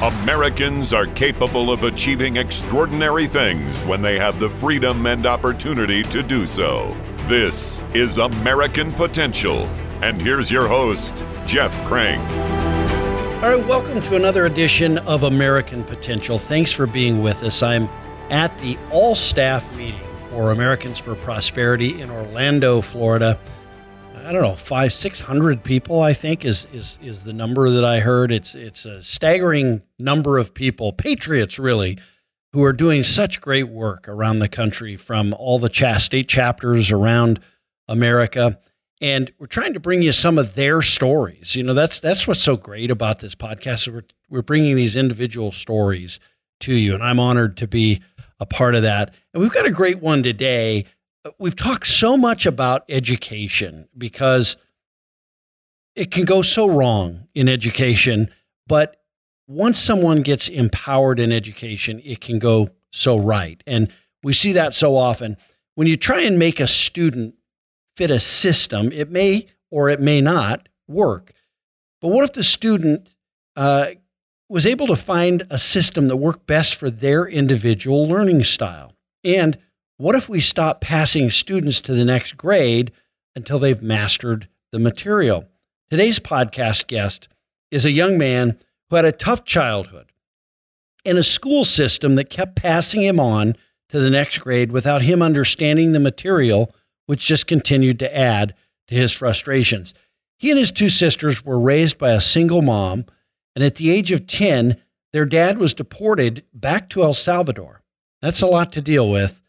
Americans are capable of achieving extraordinary things when they have the freedom and opportunity to do so. This is American Potential. And here's your host, Jeff Crank. All right, welcome to another edition of American Potential. Thanks for being with us. I'm at the all staff meeting for Americans for Prosperity in Orlando, Florida. I don't know, five, six hundred people, I think, is is is the number that I heard. It's it's a staggering number of people, patriots really, who are doing such great work around the country from all the state chapters around America. And we're trying to bring you some of their stories. You know, that's that's what's so great about this podcast. We're we're bringing these individual stories to you, and I'm honored to be a part of that. And we've got a great one today we've talked so much about education because it can go so wrong in education, but once someone gets empowered in education, it can go so right. And we see that so often. When you try and make a student fit a system, it may or it may not work. But what if the student uh, was able to find a system that worked best for their individual learning style? And what if we stop passing students to the next grade until they've mastered the material? Today's podcast guest is a young man who had a tough childhood and a school system that kept passing him on to the next grade without him understanding the material, which just continued to add to his frustrations. He and his two sisters were raised by a single mom, and at the age of 10, their dad was deported back to El Salvador. That's a lot to deal with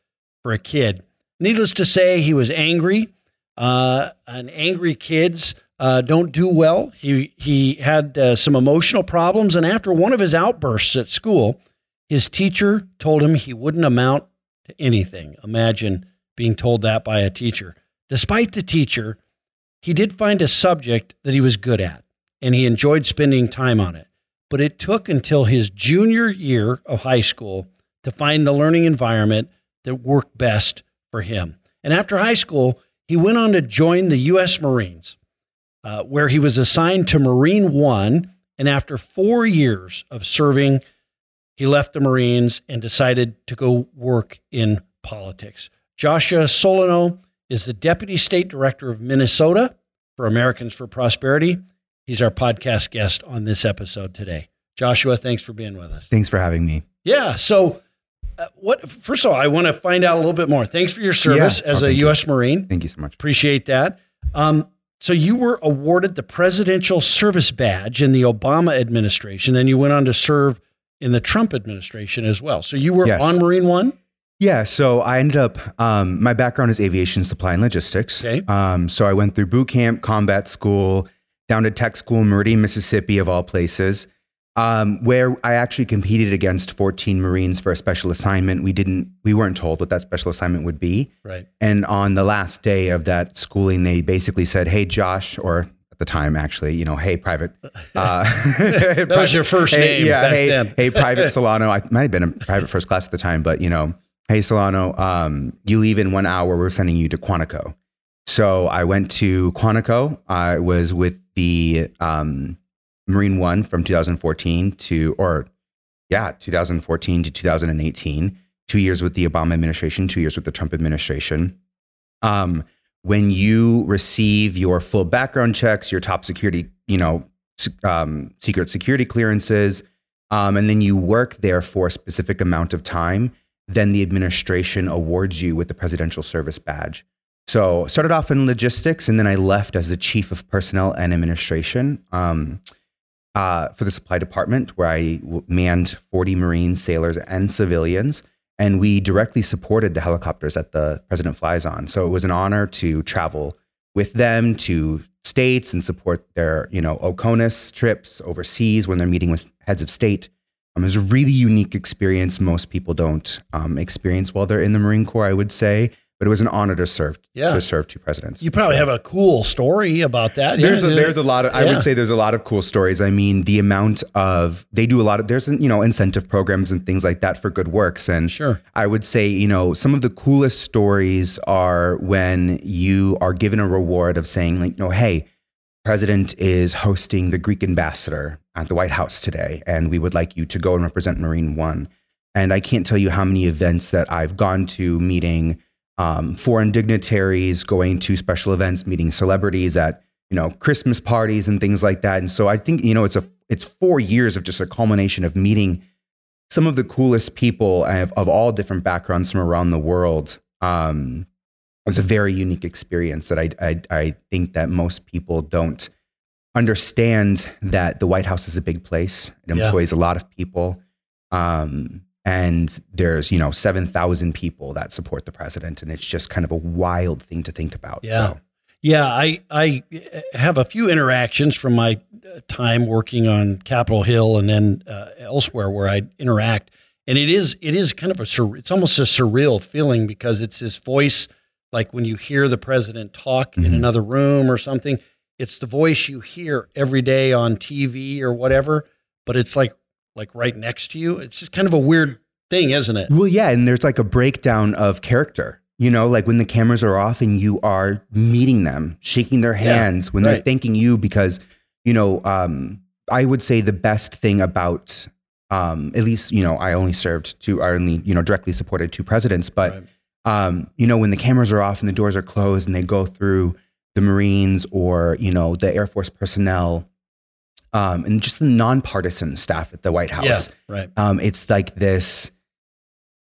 for a kid. Needless to say, he was angry. Uh, and angry kids uh, don't do well. He he had uh, some emotional problems, and after one of his outbursts at school, his teacher told him he wouldn't amount to anything. Imagine being told that by a teacher. Despite the teacher, he did find a subject that he was good at, and he enjoyed spending time on it. But it took until his junior year of high school to find the learning environment that worked best for him. And after high school, he went on to join the U.S. Marines, uh, where he was assigned to Marine One. And after four years of serving, he left the Marines and decided to go work in politics. Joshua Solano is the Deputy State Director of Minnesota for Americans for Prosperity. He's our podcast guest on this episode today. Joshua, thanks for being with us. Thanks for having me. Yeah. So, uh, what first of all, I want to find out a little bit more. Thanks for your service yeah. as oh, a U.S. You. Marine. Thank you so much. Appreciate that. Um, so you were awarded the Presidential Service Badge in the Obama administration, and you went on to serve in the Trump administration as well. So you were yes. on Marine One. Yeah, so I ended up. Um, my background is aviation supply and logistics. Okay. Um, so I went through boot camp, combat school, down to tech school Meridian, Mississippi, of all places um, where I actually competed against 14 Marines for a special assignment. We didn't, we weren't told what that special assignment would be. Right. And on the last day of that schooling, they basically said, "Hey, Josh," or at the time, actually, you know, "Hey, Private." Uh, that private, was your first hey, name. Yeah. Hey, hey, Private Solano. I might have been a private first class at the time, but you know, hey, Solano, um, you leave in one hour. We're sending you to Quantico. So I went to Quantico. I was with the um, Marine One from 2014 to, or yeah, 2014 to 2018, two years with the Obama administration, two years with the Trump administration. Um, when you receive your full background checks, your top security, you know, um, secret security clearances, um, and then you work there for a specific amount of time, then the administration awards you with the Presidential Service Badge. So started off in logistics, and then I left as the chief of personnel and administration. Um, uh, for the supply department, where I manned 40 Marines, sailors, and civilians. And we directly supported the helicopters that the president flies on. So it was an honor to travel with them to states and support their, you know, OCONUS trips overseas when they're meeting with heads of state. Um, it was a really unique experience. Most people don't um, experience while they're in the Marine Corps, I would say but it was an honor to serve yeah. to serve two presidents. You probably have a cool story about that. There's yeah, a, there's a lot of I yeah. would say there's a lot of cool stories. I mean, the amount of they do a lot of there's you know incentive programs and things like that for good works and sure. I would say, you know, some of the coolest stories are when you are given a reward of saying like, you know, hey, president is hosting the Greek ambassador at the White House today, and we would like you to go and represent Marine One. And I can't tell you how many events that I've gone to meeting um, foreign dignitaries, going to special events, meeting celebrities at you know Christmas parties and things like that. And so I think you know it's a it's four years of just a culmination of meeting some of the coolest people of, of all different backgrounds from around the world. Um, it's a very unique experience that I, I, I think that most people don't understand that the White House is a big place. It Yeah. employs a lot of people. Um, and there's, you know, 7,000 people that support the president. And it's just kind of a wild thing to think about. Yeah. So, Yeah, I I have a few interactions from my uh, time working on Capitol Hill and then uh, elsewhere where I interact, and it is it is kind of a sur- it's almost a surreal feeling because it's his voice, like when you hear the president talk in Mhm. another room or something, it's the voice you hear every day on TV or whatever, but it's like like right next to you. It's just kind of a weird thing, isn't it? Well, yeah, and there's like a breakdown of character. You know, like when the cameras are off and you are meeting them, shaking their Yeah, hands, when they're thanking you because, you know, um, I would say the best thing about, um, at least, you know, I only served two, I only, you know, directly supported two presidents, but, Right. um, you know, when the cameras are off and the doors are closed and they go through the Marines or, you know, the Air Force personnel, um, and just the nonpartisan staff at the White House Yeah, right. um, it's like this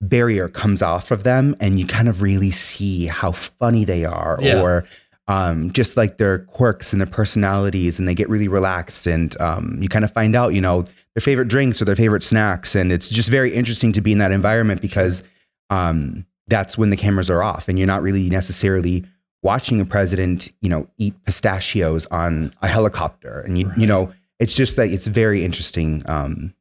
barrier comes off of them and you kind of really see how funny they are Yeah. or um, just like their quirks and their personalities and they get really relaxed and um, you kind of find out you know their favorite drinks or their favorite snacks and it's just very interesting to be in that environment because um, that's when the cameras are off and you're not really necessarily watching a president you know eat pistachios on a helicopter and you you know it's just that it's very interesting um,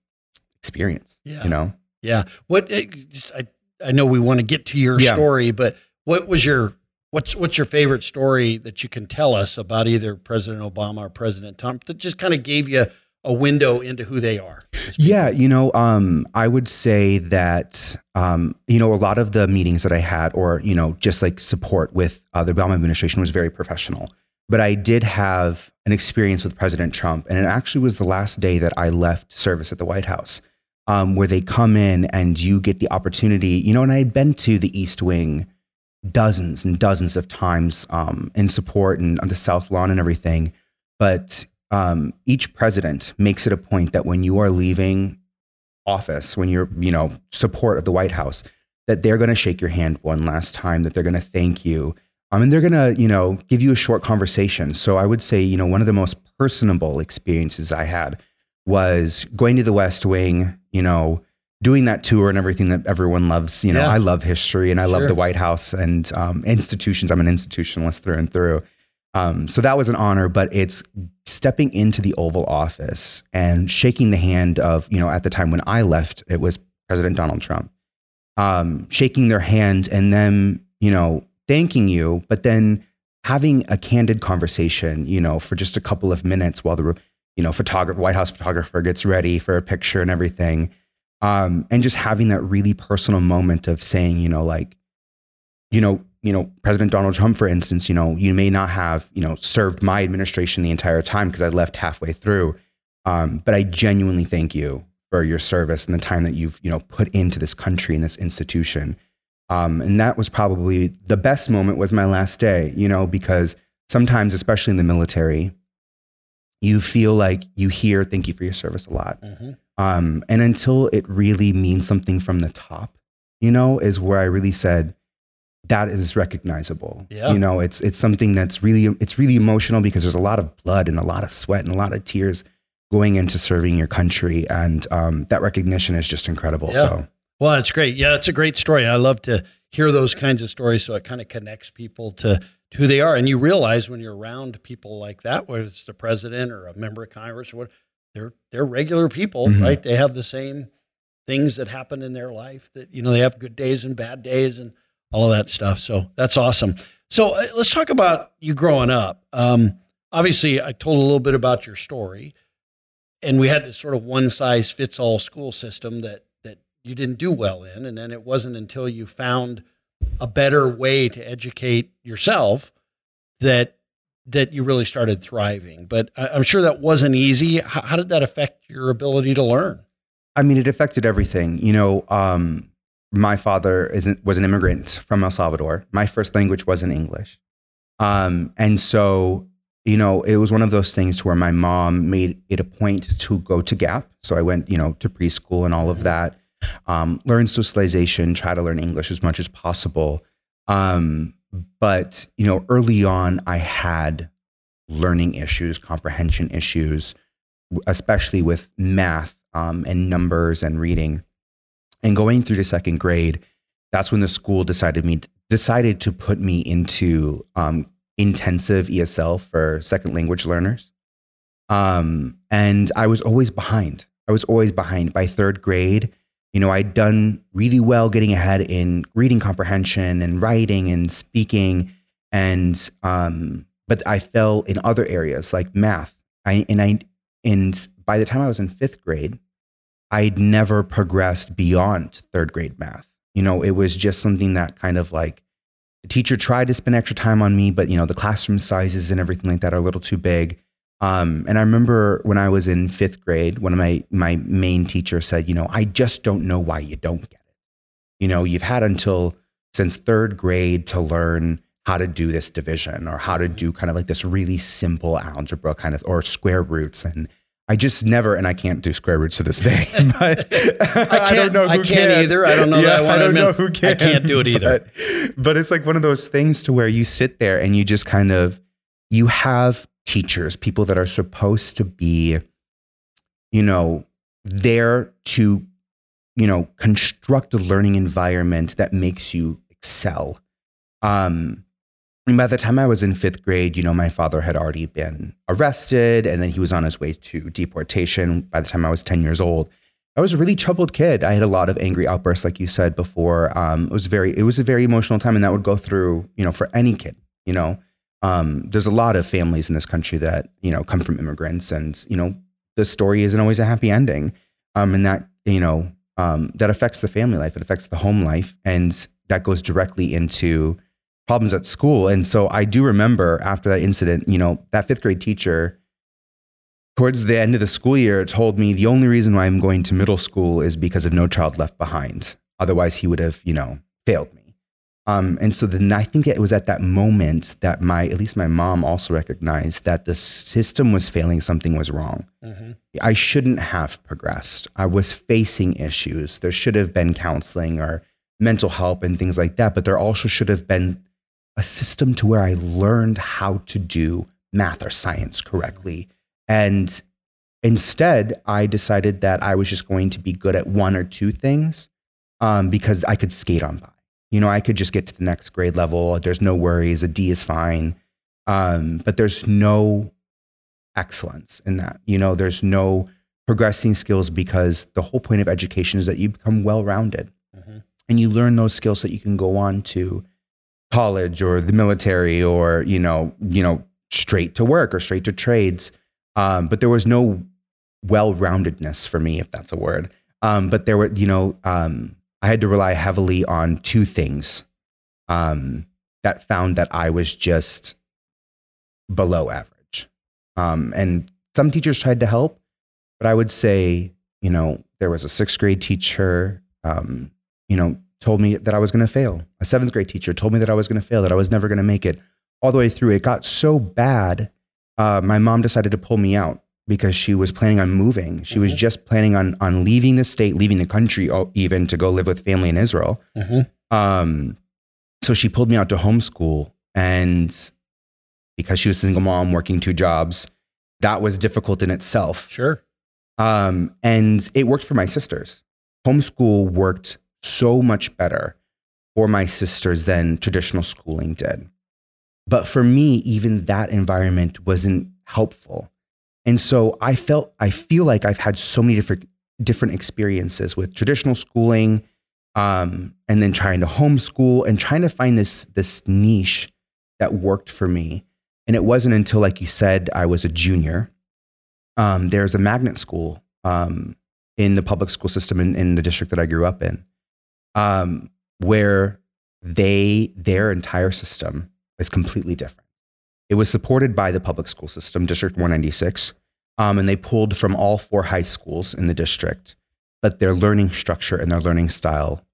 experience Yeah. you know Yeah. What eh, just, I I know we want to get to your Yeah. story, but what was your what's what's your favorite story that you can tell us about either President Obama or President Trump that just kind of gave you a window into who they are? Yeah, you know, um, I would say that um, you know a lot of the meetings that I had, or you know, just like support with uh, the Obama administration, was very professional. But I did have an experience with President Trump, and it actually was the last day that I left service at the White House, um, where they come in and you get the opportunity. You know, and I had been to the East Wing dozens and dozens of times um, in support and on the South Lawn and everything, but um, each president makes it a point that when you are leaving office, when you're, you know, support of the White House, that they're going to shake your hand one last time, that they're going to thank you. Um, and they're going to, you know, give you a short conversation. So I would say, you know, one of the most personable experiences I had was going to the West Wing, you know, doing that tour and everything that everyone loves. You know, Yeah. I love history and I love the White House and um, institutions. I'm an institutionalist through and through. Um, so that was an honor, but it's stepping into the Oval Office and shaking the hand of, you know, at the time when I left, it was President Donald Trump, um, shaking their hand and them, you know, thanking you, but then having a candid conversation, you know, for just a couple of minutes while the, you know, photographer, White House photographer gets ready for a picture and everything. Um, and just having that really personal moment of saying, you know, like, you know, you know, President Donald Trump, for instance, you know, you may not have, you know, served my administration the entire time because I left halfway through. Um, but I genuinely thank you for your service and the time that you've, you know, put into this country and this institution. Um, and that was probably the best moment was my last day, you know, because sometimes, especially in the military, you feel like you hear thank you for your service a lot. Mhm. Um, and until it really means something from the top, you know, is where I really said that is recognizable. Yeah. You know, it's it's something that's really it's really emotional because there's a lot of blood and a lot of sweat and a lot of tears going into serving your country, and um, that recognition is just incredible. Yeah. So Well, that's great. Yeah, it's a great story. I love to hear those kinds of stories so it kind of connects people to, to who they are. And you realize when you're around people like that, whether it's the president or a member of Congress or what, they're they're regular people, Mhm. right? They have the same things that happen in their life that you know they have good days and bad days and all of that stuff. So that's awesome. So uh, let's talk about you growing up. Um, obviously, I told a little bit about your story, and we had this sort of one size fits all school system that you didn't do well in, and then it wasn't until you found a better way to educate yourself that that you really started thriving. But I'm sure that wasn't easy. How, how did that affect your ability to learn? I mean, it affected everything. You know, um, my father isn't was an immigrant from El Salvador. My first language wasn't English, um, and so you know, it was one of those things where my mom made it a point to go to Gap. So I went, you know, to preschool and all of that. Um, learn socialization, try to learn English as much as possible. Um, but you know, early on, I had learning issues, comprehension issues, especially with math um, and numbers and reading. And going through the second grade, that's when the school decided me decided to put me into um, intensive ESL for second language learners. Um, and I was always behind. I was always behind. By third grade, you know, I'd done really well getting ahead in reading comprehension and writing and speaking. And, um, but I fell in other areas like math. I, and I, and by the time I was in fifth grade, I'd never progressed beyond third grade math. You know, it was just something that kind of like the teacher tried to spend extra time on me, but you know, the classroom sizes and everything like that are a little too big. Um, and I remember when I was in fifth grade, one of my my main teachers said, you know, I just don't know why you don't get it. You know, you've had until since third grade to learn how to do this division or how to do kind of like this really simple algebra kind of or square roots and I just never, and I can't do square roots to this day. But I, I, don't know who I can't can. either. I don't know yeah, that I, I don't know who can. I can't do it either. But, but it's like one of those things to where you sit there and you just kind of you have teachers, people that are supposed to be, you know, there to, you know, construct a learning environment that makes you excel. Um, and by the time I was in fifth grade, you know, my father had already been arrested and then he was on his way to deportation by the time I was 10 years old. I was a really troubled kid. I had a lot of angry outbursts, like you said before. Um, it was very, it was a very emotional time, and that would go through, you know, for any kid. You know, um, there's a lot of families in this country that you know come from immigrants, and you know, the story isn't always a happy ending, um, and that you know um, that affects the family life, it affects the home life, and that goes directly into problems at school. And so I do remember after that incident, you know, that fifth grade teacher towards the end of the school year told me the only reason why I'm going to middle school is because of No Child Left Behind. Otherwise, he would have, you know, failed me. Um, and so then I think it was at that moment that my, at least my mom also recognized that the system was failing, something was wrong. Mm-hmm. I shouldn't have progressed. I was facing issues. There should have been counseling or mental help and things like that, but there also should have been a system to where I learned how to do math or science correctly. And instead, I decided that I was just going to be good at one or two things um, because I could skate on by. You know, I could just get to the next grade level. There's no worries. A D is fine. Um, but there's no excellence in that. You know, there's no progressing skills because the whole point of education is that you become well rounded mm-hmm. and you learn those skills that you can go on to college or the military or you know you know straight to work or straight to trades um, but there was no well-roundedness for me if that's a word um, but there were you know um, i had to rely heavily on two things um, that found that i was just below average um, and some teachers tried to help but i would say you know there was a sixth grade teacher um, you know told me that I was going to fail. A seventh grade teacher told me that I was going to fail, that I was never going to make it. All the way through, it got so bad. Uh, my mom decided to pull me out because she was planning on moving. She mm-hmm. was just planning on on leaving the state, leaving the country, even to go live with family in Israel. Mm-hmm. Um, so she pulled me out to homeschool, and because she was a single mom working two jobs, that was difficult in itself. Sure. Um, and it worked for my sisters. Homeschool worked so much better for my sisters than traditional schooling did. But for me, even that environment wasn't helpful. And so I felt, I feel like I've had so many different, different experiences with traditional schooling um, and then trying to homeschool and trying to find this, this niche that worked for me. And it wasn't until, like you said, I was a junior. Um, there's a magnet school um, in the public school system in, in the district that I grew up in um, where they their entire system is completely different. It was supported by the public school system, District 196, um, and they pulled from all four high schools in the district. But their learning structure and their learning style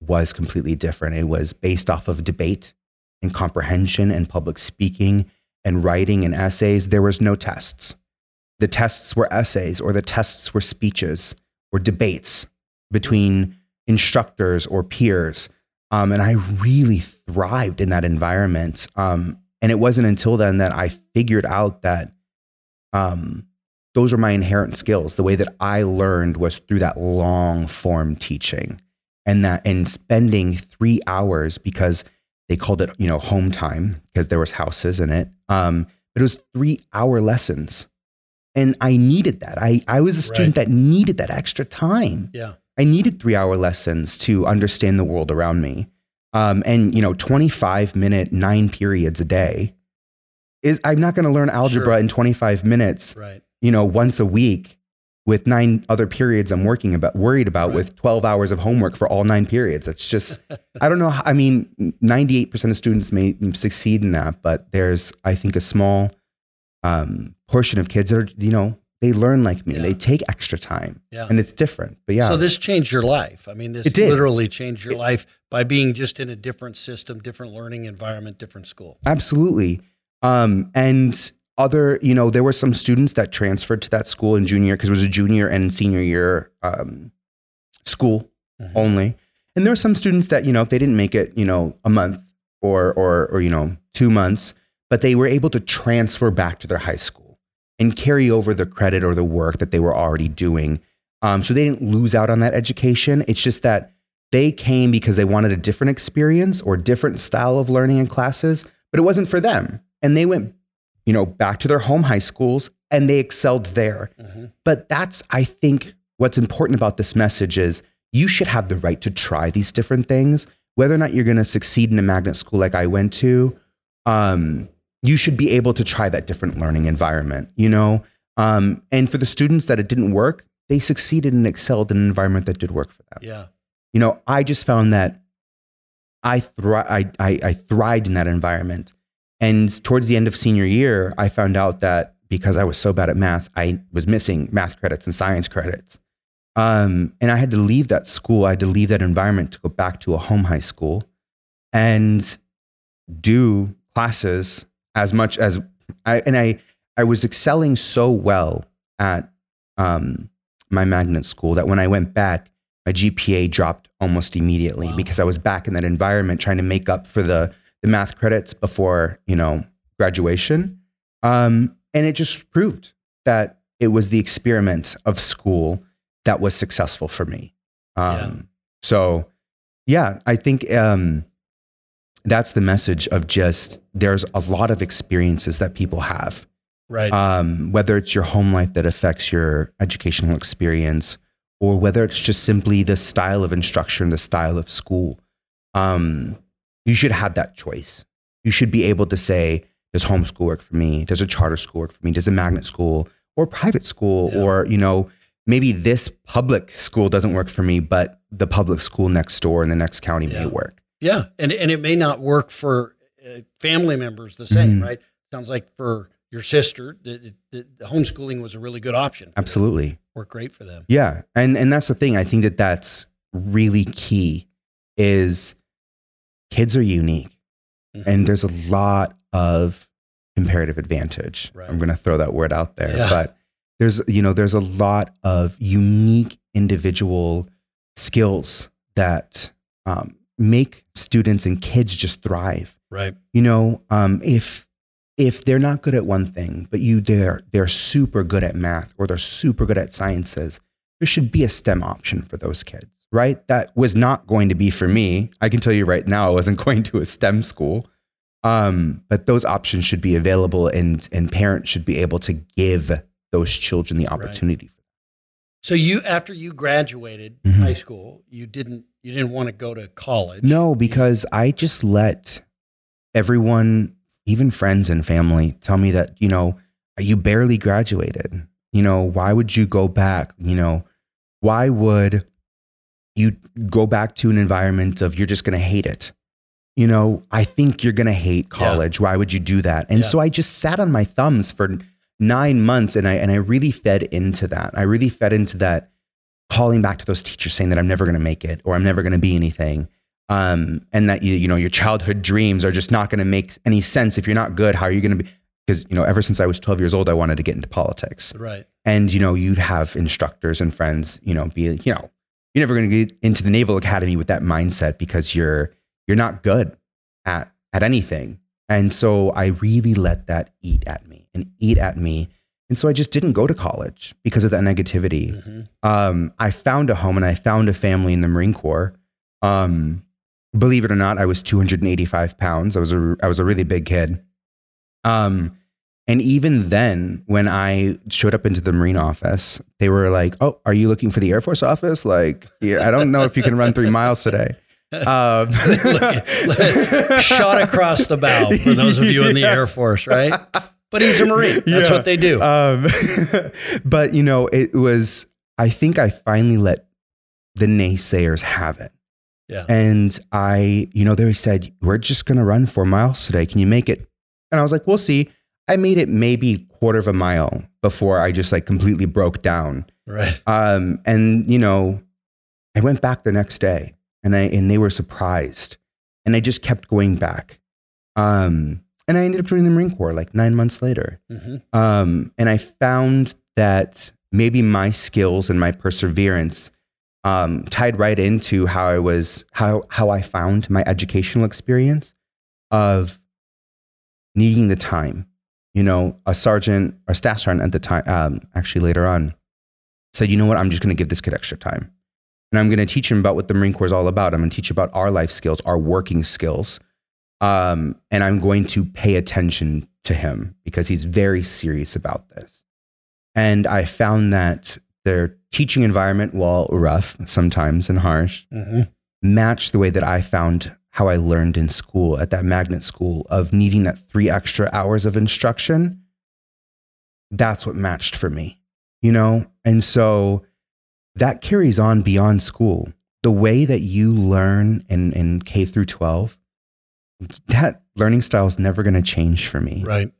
was completely different. It was based off of debate and comprehension and public speaking and writing and essays. There was no tests. The tests were essays or the tests were speeches or debates between instructors or peers. Um, and I really thrived in that environment. Um, and it wasn't until then that I figured out that um, those are my inherent skills. The way that I learned was through that long form teaching and that and spending three hours because they called it, you know, home time because there was houses in it. Um, but it was three hour lessons. And I needed that. I, I was a student Right. that needed that extra time. Yeah. I needed three hour lessons to understand the world around me. Um, and you know, 25 minute, nine periods a day is I'm not going to learn algebra Sure. in 25 minutes, Right. you know, once a week with nine other periods I'm working about, worried about Right. with 12 hours of homework for all nine periods. It's just, I don't know. I mean, 98% of students may succeed in that, but there's, I think, a small um, portion of kids that are, you know, they learn like me. Yeah. They take extra time Yeah. and it's different. But yeah. So this changed your life. I mean, this It did. literally changed your life by being just in a different system, different learning environment, different school. Absolutely. Um, and other, you know, there were some students that transferred to that school in junior because it was a junior and senior year um, school Mhm. only. And there were some students that, you know, if they didn't make it, you know, a month or, or, or, you know, two months, but they were able to transfer back to their high school and carry over the credit or the work that they were already doing. Um, so they didn't lose out on that education. It's just that they came because they wanted a different experience or different style of learning in classes, but it wasn't for them. And they went, you know, back to their home high schools and they excelled there. Mhm. But that's, I think, what's important about this message is you should have the right to try these different things. Whether or not you're going to succeed in a magnet school like I went to, um, you should be able to try that different learning environment, you know? Um, and for the students that it didn't work, they succeeded and excelled in an environment that did work for them. Yeah. You know, I just found that I, thri- I, I, I thrived in that environment. And towards the end of senior year, I found out that because I was so bad at math, I was missing math credits and science credits. Um, and I had to leave that school. I had to leave that environment to go back to a home high school and do classes as much as I, and I, I was excelling so well at um, my magnet school that when I went back, my GPA dropped almost immediately Wow. because I was back in that environment trying to make up for the, the math credits before, you know, graduation. Um, and it just proved that it was the experiment of school that was successful for me. Um, Yeah. So, yeah, I think um, that's the message of just there's a lot of experiences that people have Right. um, whether it's your home life that affects your educational experience or whether it's just simply the style of instruction, the style of school, um, you should have that choice. You should be able to say, does homeschool work for me? Does a charter school work for me? Does a magnet school or private school Yeah. or, you know, maybe this public school doesn't work for me, but the public school next door in the next county Yeah. may work. Yeah, and and it may not work for uh, family members the same, Mhm. right? Sounds like for your sister, the, the, the homeschooling was a really good option. them. Absolutely. worked great for them. Yeah, and and that's the thing. I think that that's really key. Is kids are unique, Mhm. and there's a lot of comparative advantage. Right. I'm going to throw that word out there, Yeah. but there's you know there's a lot of unique individual skills that um, make students and kids just thrive. Right, you know um, if if they're not good at one thing but you they're they're super good at math or they're super good at sciences there should be a stem option for those kids right? That was not going to be for me. I can tell you right now i wasn't going to a stem school. Um, but those options should be available and and parents should be able to give those children the opportunity. So you, after you graduated Mhm. high school, you didn't you didn't want to go to college. No, because I just let everyone, even friends and family, tell me that, you know, you barely graduated. You know, why would you go back? You know, why would you go back to an environment of you're just going to hate it? you know, I think you're going to hate college. Why would you do that? And Yeah. so I just sat on my thumbs for nine months and I, and I really fed into that. I really fed into that calling back to those teachers saying that I'm never going to make it or I'm never going to be anything. Um, and that you, you know, your childhood dreams are just not going to make any sense. If you're not good, how are you going to be? Because, you know, ever since I was 12 years old, I wanted to get into politics Right. and you know you'd have instructors and friends you know be you know you're never going to get into the naval academy with that mindset because you're you're not good at at anything and so i really let that eat at me and eat at me and so i just didn't go to college because of that negativity hmm um, I found a home and I found a family in the Marine Corps. Um, believe it or not, I was 285 pounds. I was a I was a really big kid. Um, and even then, when I showed up into the Marine office, they were like, "Oh, are you looking for the Air Force office? Like, yeah, I don't know if you can run three miles today." Um, Shot across the bow for those of you in the Air Force, right? But he's a Marine. That's Yeah. what they do. Um, but you know, it was. I think I finally let the naysayers have it, yeah. and I, you know, they said we're just gonna run four miles today. Can you make it? And I was like, we'll see. I made it maybe quarter of a mile before I just like completely broke down. Right. Um, and you know, I went back the next day, and I and they were surprised, and I just kept going back. Um, and I ended up joining the Marine Corps like nine months later. hmm Um, and I found that maybe my skills and my perseverance um, tied right into how I was how how I found my educational experience of needing the time. You know, a sergeant or staff sergeant at the time, um, actually later on, said, "You know what? I'm just going to give this kid extra time, and I'm going to teach him about what the Marine Corps is all about. I'm going to teach about our life skills, our working skills, um, and I'm going to pay attention to him because he's very serious about this. And I found that their teaching environment, while rough sometimes and harsh, hmm matched the way that I found how I learned in school at that magnet school of needing that three extra hours of instruction. That's what matched for me, you know? And so that carries on beyond school. The way that you learn in, in K through 12, that learning style is never going to change for me Right.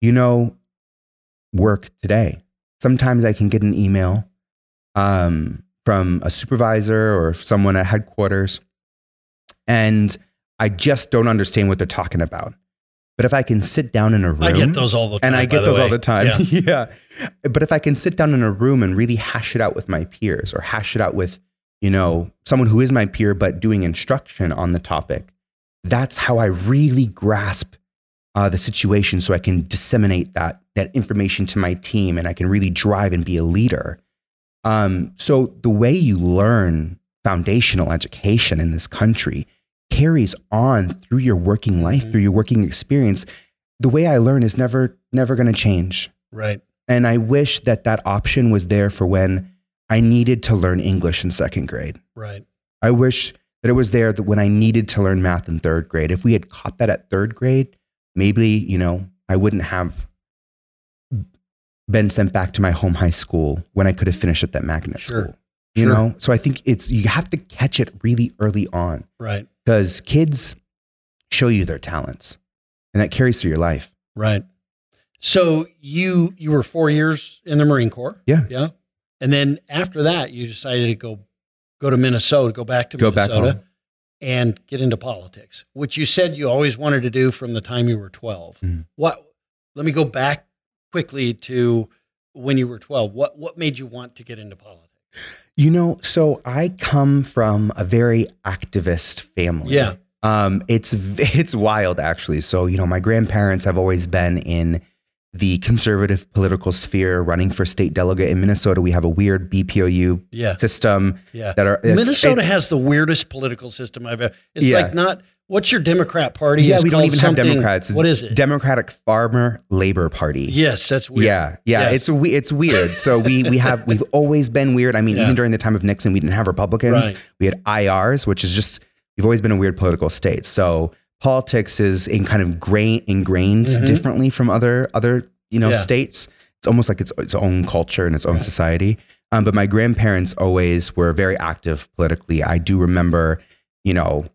you know, work today. Sometimes I can get an email um, from a supervisor or someone at headquarters, and I just don't understand what they're talking about. But if I can sit down in a room, I get those all the time. and I get those all the time. Yeah. Yeah. But if I can sit down in a room and really hash it out with my peers or hash it out with, you know, someone who is my peer but doing instruction on the topic, that's how I really grasp uh, the situation so I can disseminate that that information to my team and I can really drive and be a leader. Um, so the way you learn foundational education in this country carries on through your working life, Mhm. through your working experience. The way I learn is never never going to change. Right. And I wish that that option was there for when I needed to learn English in second grade. Right. I wish that it was there that when I needed to learn math in third grade. If we had caught that at third grade, maybe, you know, I wouldn't have been sent back to my home high school when I could have finished at that magnet Sure. school. You Sure. know? So I think it's you have to catch it really early on Right. because kids show you their talents and that carries through your life. Right. So you you were four years in the Marine Corps. Yeah. Yeah. And then after that, you decided to go go to Minnesota, go back to Go Minnesota, home. and get into politics, which you said you always wanted to do from the time you were 12 Mhm. What? Let me go back quickly to when you were twelve. What what made you want to get into politics? You know, so I come from a very activist family. Yeah. Um, it's it's wild actually. So you know, my grandparents have always been in the conservative political sphere, running for state delegate in Minnesota. We have a weird BPOU Yeah. System. Yeah. That are it's Minnesota it's, has the weirdest political system I've ever. It's yeah. like not what's your Democrat party? Yeah, we- don't even have Democrats. It's what is it? Democratic Farmer Labor Party. Yes, that's weird. Yeah, yeah, yes. it's it's weird. So we we have we've always been weird. I mean, Yeah. even during the time of Nixon, we didn't have Republicans. Right. We had IRs, which is just we've always been a weird political state. So politics is in kind of grain ingrained Mhm. differently from other other you know Yeah. states. It's almost like its its own culture and its own Right. society. Um, but my grandparents always were very active politically. I do remember, you know,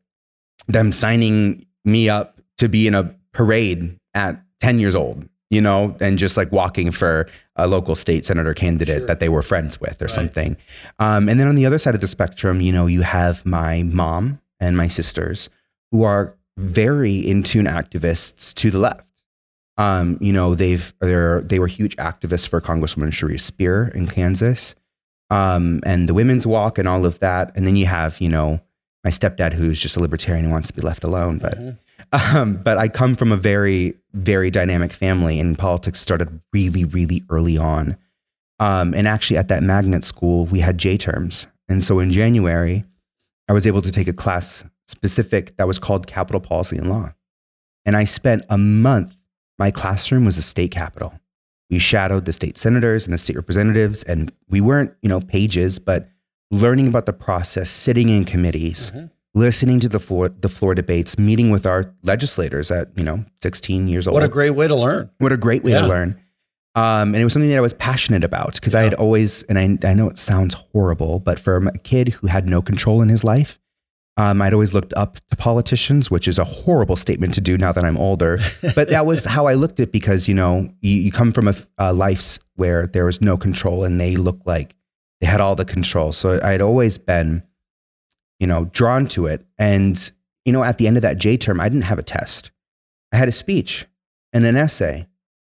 them signing me up to be in a parade at 10 years old, you know, and just like walking for a local state senator candidate Sure. that they were friends with or Right. something. Um, and then on the other side of the spectrum, you know, you have my mom and my sisters who are very in tune activists to the left. Um, you know, they've they're they were huge activists for Congresswoman Sharia Spear in Kansas, um, and the Women's Walk and all of that. And then you have, you know, my stepdad who's just a libertarian and wants to be left alone. But Mhm. um, but I come from a very very dynamic family, and politics started really really early on. Um, and actually, at that magnet school, we had J terms, and so in January, I was able to take a class specific that was called Capital Policy and Law, and I spent a month. My classroom was a state capitol. We shadowed the state senators and the state representatives, and we weren't, you know, pages, but learning about the process, sitting in committees, Mhm. listening to the floor, the floor debates, meeting with our legislators at, you know, 16 years old. What a great way to learn. What a great way Yeah. to learn. Um, and it was something that I was passionate about because I had always, and I, I know it sounds horrible, but for a kid who had no control in his life, um, I'd always looked up to politicians, which is a horrible statement to do now that I'm older. But that was how I looked at it because, you know, you, you come from a, a life where there was no control and they looked like they had all the control. So I'd always been, you know, drawn to it. And, you know, at the end of that J term, I didn't have a test. I had a speech and an essay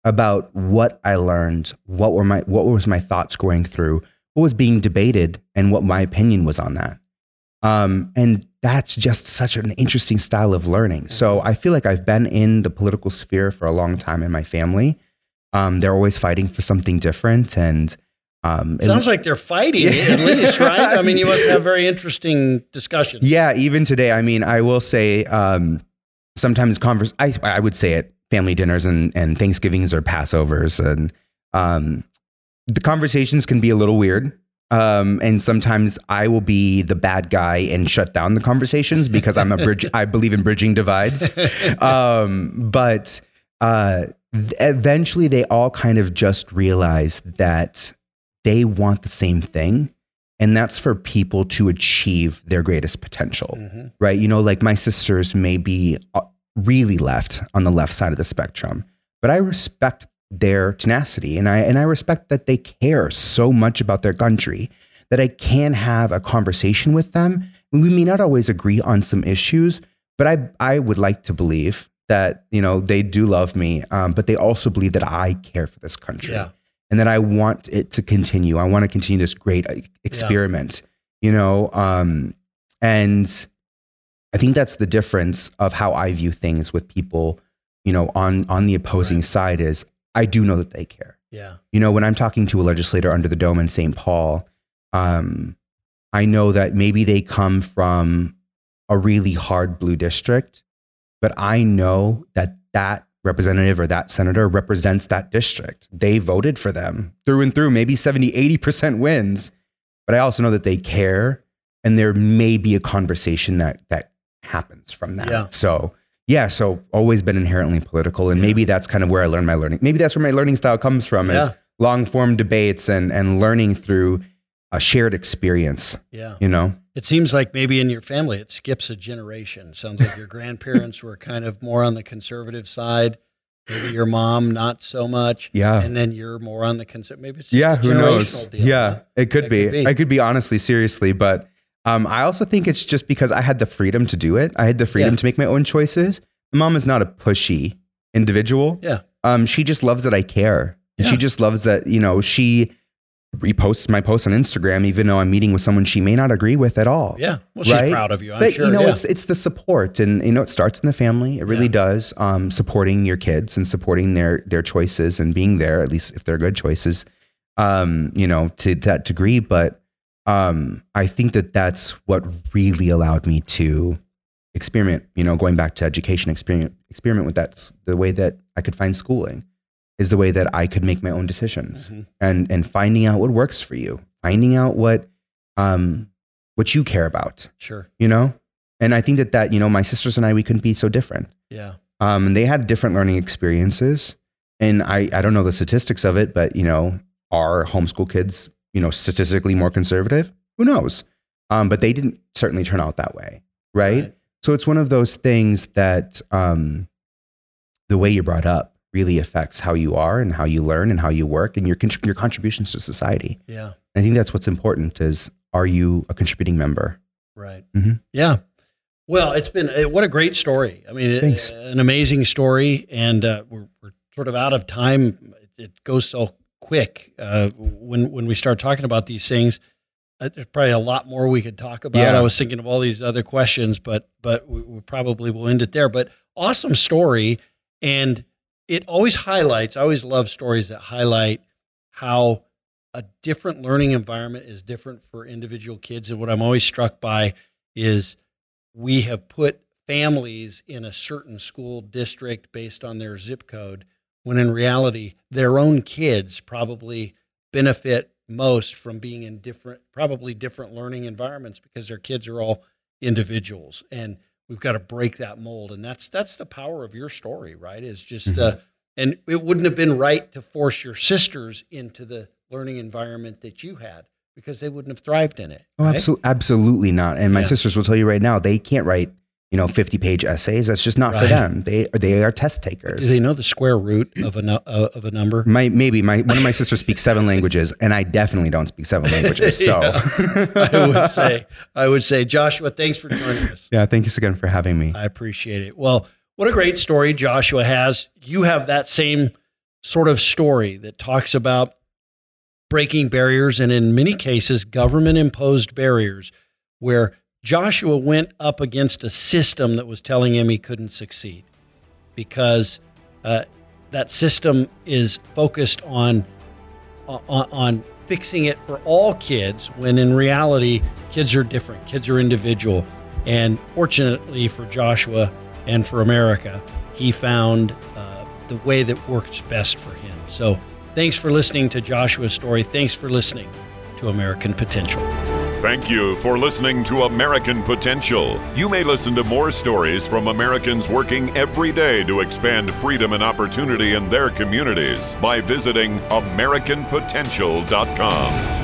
about what I learned, what were my what was my thoughts going through, what was being debated, and what my opinion was on that. Um, and that's just such an interesting style of learning. So I feel like I've been in the political sphere for a long time in my family. Um, they're always fighting for something different, and um, it- Sounds like they're fighting at least, right? I mean, you must have very interesting discussions. Yeah, even today. I mean, I will say um, sometimes converse. I I would say it family dinners and and Thanksgivings or Passovers and um, the conversations can be a little weird. Um, and sometimes I will be the bad guy and shut down the conversations because I'm a bridge. I believe in bridging divides. Um, but uh, eventually, they all kind of just realize that they want the same thing, and that's for people to achieve their greatest potential Mhm. right? You know, like my sisters may be uh, really left on the left side of the spectrum, but I respect their tenacity and I and I respect that they care so much about their country that I can have a conversation with them. We may not always agree on some issues, but I I would like to believe that you know they do love me, um, but they also believe that I care for this country Yeah. and that I want it to continue. I want to continue this great experiment, you know. Um, and I think that's the difference of how I view things with people, you know, on on the opposing Right. side is I do know that they care. Yeah. You know, when I'm talking to a legislator under the dome in St. Paul, um, I know that maybe they come from a really hard blue district, but I know that that representative or that senator represents that district. They voted for them through and through, maybe 70, 80% wins. But I also know that they care and there may be a conversation that that happens from that. Yeah. So yeah, so always been inherently political. And maybe that's kind of where I learned my learning. Maybe that's where my learning style comes from is long form debates and and learning through a shared experience, Yeah. you know? It seems like maybe in your family it skips a generation. Sounds like your grandparents were kind of more on the conservative side. Maybe your mom not so much. Yeah. And then you're more on the conservative. Maybe it's just Yeah, a who knows? deal, yeah, huh? it could It be. could be. I could be honestly, seriously, but um, I also think it's just because I had the freedom to do it. I had the freedom Yeah. to make my own choices. My mom is not a pushy individual. Yeah. Um, she just loves that I care. Yeah. She just loves that, you know, she reposts my posts on Instagram, even though I'm meeting with someone she may not agree with at all. Yeah. Well, she's Right? proud of you. I'm but sure. you know, yeah. it's it's the support, and you know, it starts in the family. It really Yeah. does. Um, supporting your kids and supporting their their choices and being there, at least if they're good choices. Um, you know, to that degree. But um, I think that that's what really allowed me to experiment. You know, going back to education, experiment experiment with that. The way that I could find schooling is the way that I could make my own decisions Mhm. and and finding out what works for you, finding out what um what you care about Sure. you know and i think that that you know my sisters and i we couldn't be so different Yeah. um they had different learning experiences and i i don't know the statistics of it but you know our homeschool kids you know statistically more conservative who knows um but they didn't certainly turn out that way right, Right. So it's one of those things that um, the way you're brought up really affects how you are and how you learn and how you work and your your contributions to society. Yeah. I think that's what's important is are you a contributing member? Right. Mm-hmm. Yeah. Well, it's been uh, what a great story. I mean, Thanks. an amazing story, and uh, we're, we're sort of out of time. It goes so quick uh, when when we start talking about these things. Uh, there's probably a lot more we could talk about. Yeah. I was thinking of all these other questions, but but we, we probably will end it there. But awesome story, and it always highlights. I always love stories that highlight how a different learning environment is different for individual kids. And what I'm always struck by is we have put families in a certain school district based on their zip code, when in reality, their own kids probably benefit most from being in different, probably different learning environments because their kids are all individuals. And we've got to break that mold. And that's that's the power of your story, right? Is just uh, and it wouldn't have been right to force your sisters into the learning environment that you had because they wouldn't have thrived in it. Oh, right? absolutely, absolutely not. And my Yeah. sisters will tell you right now, they can't write, you know, 50 page essays. That's just not for them. They, they are test takers. Do they know the square root of a uh, of a number? My, maybe my, one of my sisters speaks seven languages and I definitely don't speak seven languages. So I would say, I would say, Joshua, thanks for joining us. yeah, thank you again for having me. I appreciate it. Well, what a great story Joshua has. You have that same sort of story that talks about breaking barriers and in many cases government imposed barriers where Joshua went up against a system that was telling him he couldn't succeed because uh, that system is focused on, on on fixing it for all kids when in reality kids are different. Kids are individual. And fortunately for joshua and for america he found uh, the way that works best for him. So thanks for listening to joshua's story. Thanks for listening to american potential Thank you for listening to American Potential. You may listen to more stories from Americans working every day to expand freedom and opportunity in their communities by visiting AmericanPotential.com.